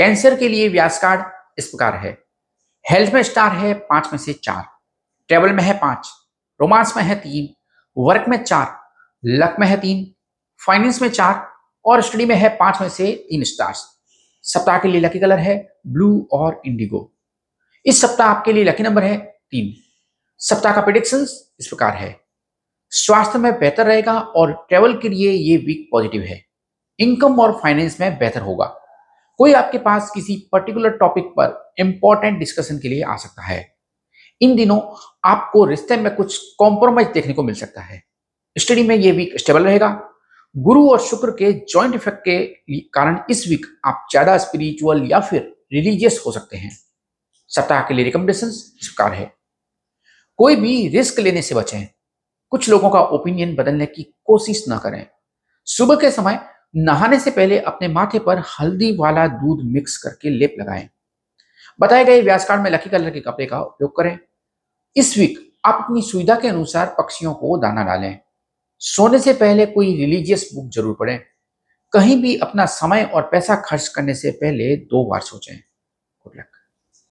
Cancer के लिए व्यास card इस प्रकार है। हेल्थ में स्टार है पाँच में से चार। ट्रेवल में है पाँच। रोमांस में है तीन। वर्क में चार। लक में है तीन। फाइनेंस में चार। और स्टडी में है पाँच में से तीन स्टार्स। सप्ताह के लिए लकी कलर है ब्लू और इंडिगो। इस सप्ताह आपके लिए लकी नंबर है तीन। सप्ताह का प्रिडिक्शन इस प्रकार है। स्वास्थ्य में बेहतर रहेगा और ट्रेवल के लिए ये वीक पॉजिटिव है। इनकम और फाइनेंस में बेहतर होगा। कोई आपके पास किसी पर्टिकुलर टॉपिक पर इंपॉर्टेंट डिस्कशन के लिए आ सकता है। इन दिनों आपको रिश्ते में कुछ कॉम्प्रोमाइज देखने को मिल सकता है। स्टडी में ये वीक स्टेबल रहेगा। गुरु और शुक्र के जॉइंट इफ़ेक्ट के कारण इस वीक आप ज़्यादा स्पिरिचुअल या फिर रिलीजियस हो सकते हैं। सप्ताह के लिए रिकमेंडेशन इस प्रकार है। कोई भी रिस्क लेने से बचें। कुछ लोगों का ओपिनियन बदलने की कोशिश ना करें। सुबह के समय नहाने से पहले अपने माथे पर हल्दी वाला दूध मिक्स करके लेप लगाएँ। बताए गए व्यास कांड में लकी कलर के कपड़े का उपयोग करें। इस वीक आप अपनी सुविधा के अनुसार पक्षियों को दाना डालें। सोने से पहले कोई रिलीजियस बुक ज़रूर पढ़ें। कहीं भी अपना समय और पैसा खर्च करने से पहले दो बार सोचें।